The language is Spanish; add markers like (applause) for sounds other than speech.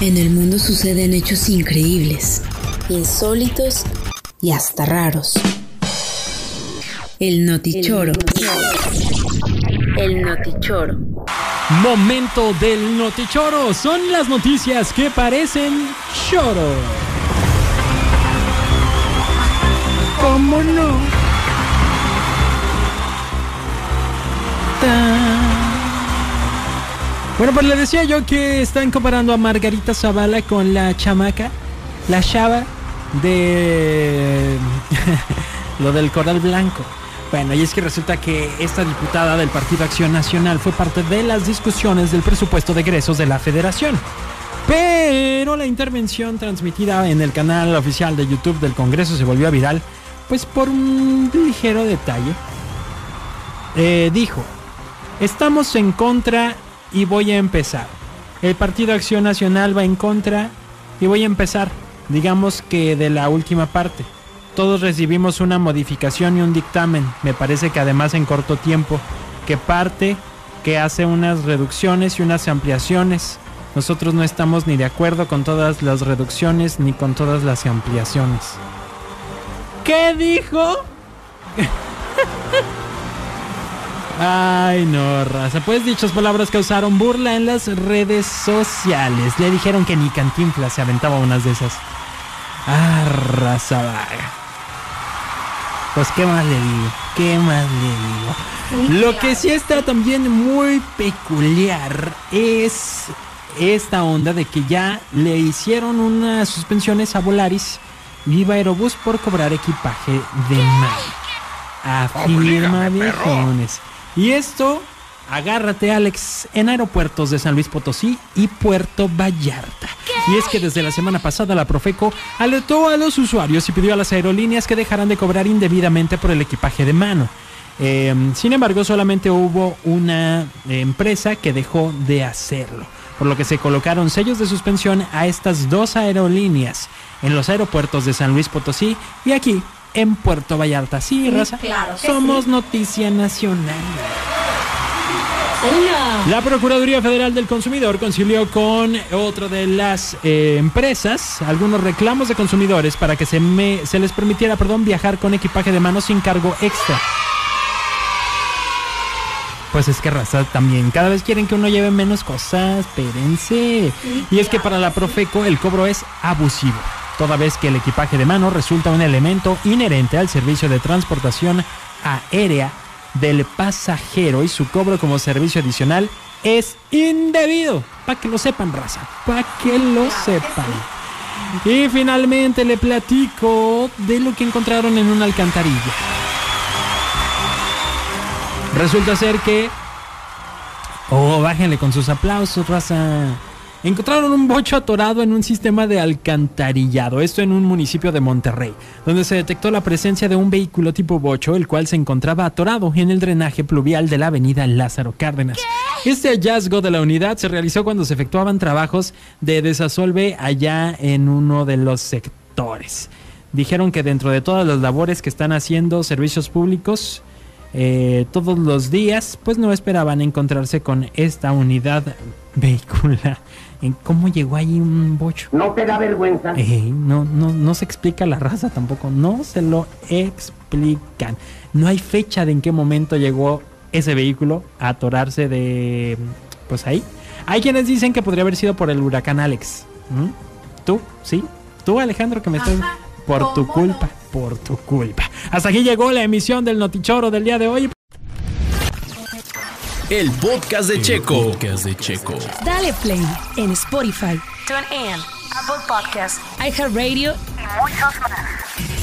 En el mundo suceden hechos increíbles, insólitos y hasta raros. El notichoro. El notichoro. Momento del notichoro. Son las noticias que parecen choro. ¿Cómo no? Bueno, pues le decía yo que están comparando a Margarita Zavala con la chamaca, la chava de (laughs) lo del coral blanco. Bueno, y es que resulta que esta diputada del Partido Acción Nacional fue parte de las discusiones del presupuesto de egresos de la federación. Pero la intervención transmitida en el canal oficial de YouTube del Congreso se volvió viral, pues por un ligero detalle. Eh, dijo, estamos en contra y voy a empezar. El Partido Acción Nacional va en contra y voy a empezar, digamos que de la última parte. Todos recibimos una modificación y un dictamen, me parece que además en corto tiempo, que parte, que hace unas reducciones y unas ampliaciones. Nosotros no estamos ni de acuerdo con todas las reducciones ni con todas las ampliaciones. ¿Qué dijo? (laughs) Ay, no, raza. Pues dichas palabras causaron burla en las redes sociales. Le dijeron que ni Cantinflas se aventaba unas de esas. Ah, raza vaga. Pues qué más le digo, qué más le digo. Lo que sí está también muy peculiar es esta onda de que ya le hicieron unas suspensiones a Volaris Viva Aerobús por cobrar equipaje de mar. Afirma viejones. Y esto, agárrate Alex, en aeropuertos de San Luis Potosí y Puerto Vallarta. Y es que desde la semana pasada la Profeco alertó a los usuarios y pidió a las aerolíneas que dejaran de cobrar indebidamente por el equipaje de mano. Eh, sin embargo, solamente hubo una empresa que dejó de hacerlo, por lo que se colocaron sellos de suspensión a estas dos aerolíneas en los aeropuertos de San Luis Potosí y aquí en Puerto Vallarta. Sí, raza. claro Somos noticia nacional. La Procuraduría Federal del Consumidor concilió con otra de las eh, empresas algunos reclamos de consumidores para que se, me- se les permitiera perdón, viajar con equipaje de mano sin cargo extra. Pues es que raza también, cada vez quieren que uno lleve menos cosas, espérense. Y es que para la Profeco el cobro es abusivo, toda vez que el equipaje de mano resulta un elemento inherente al servicio de transportación aérea del pasajero y su cobro como servicio adicional es indebido. Para que lo sepan, raza, para que lo sepan. Y finalmente le platico de lo que encontraron en una alcantarilla. Resulta ser que. Oh, bájenle con sus aplausos, raza. Encontraron un bocho atorado en un sistema de alcantarillado, esto en un municipio de Monterrey, donde se detectó la presencia de un vehículo tipo bocho, el cual se encontraba atorado en el drenaje pluvial de la avenida Lázaro Cárdenas. Este hallazgo de la unidad se realizó cuando se efectuaban trabajos de desasolve allá en uno de los sectores. Dijeron que dentro de todas las labores que están haciendo servicios públicos, eh, todos los días, pues no esperaban encontrarse con esta unidad vehicular. ¿En ¿Cómo llegó ahí un bocho? ¿No te da vergüenza? No, no, no se explica la raza tampoco, no se lo explican. No hay fecha de en qué momento llegó ese vehículo a atorarse de... Pues ahí. Hay quienes dicen que podría haber sido por el huracán Alex. ¿Mm? ¿Tú? ¿Sí? ¿Tú Alejandro que me estás... Por tu culpa, por tu culpa. Hasta aquí llegó la emisión del Notichoro del día de hoy. El podcast de Checo. podcast de Checo. Dale play en Spotify, TuneIn, Apple Podcast iHeartRadio y muchos más.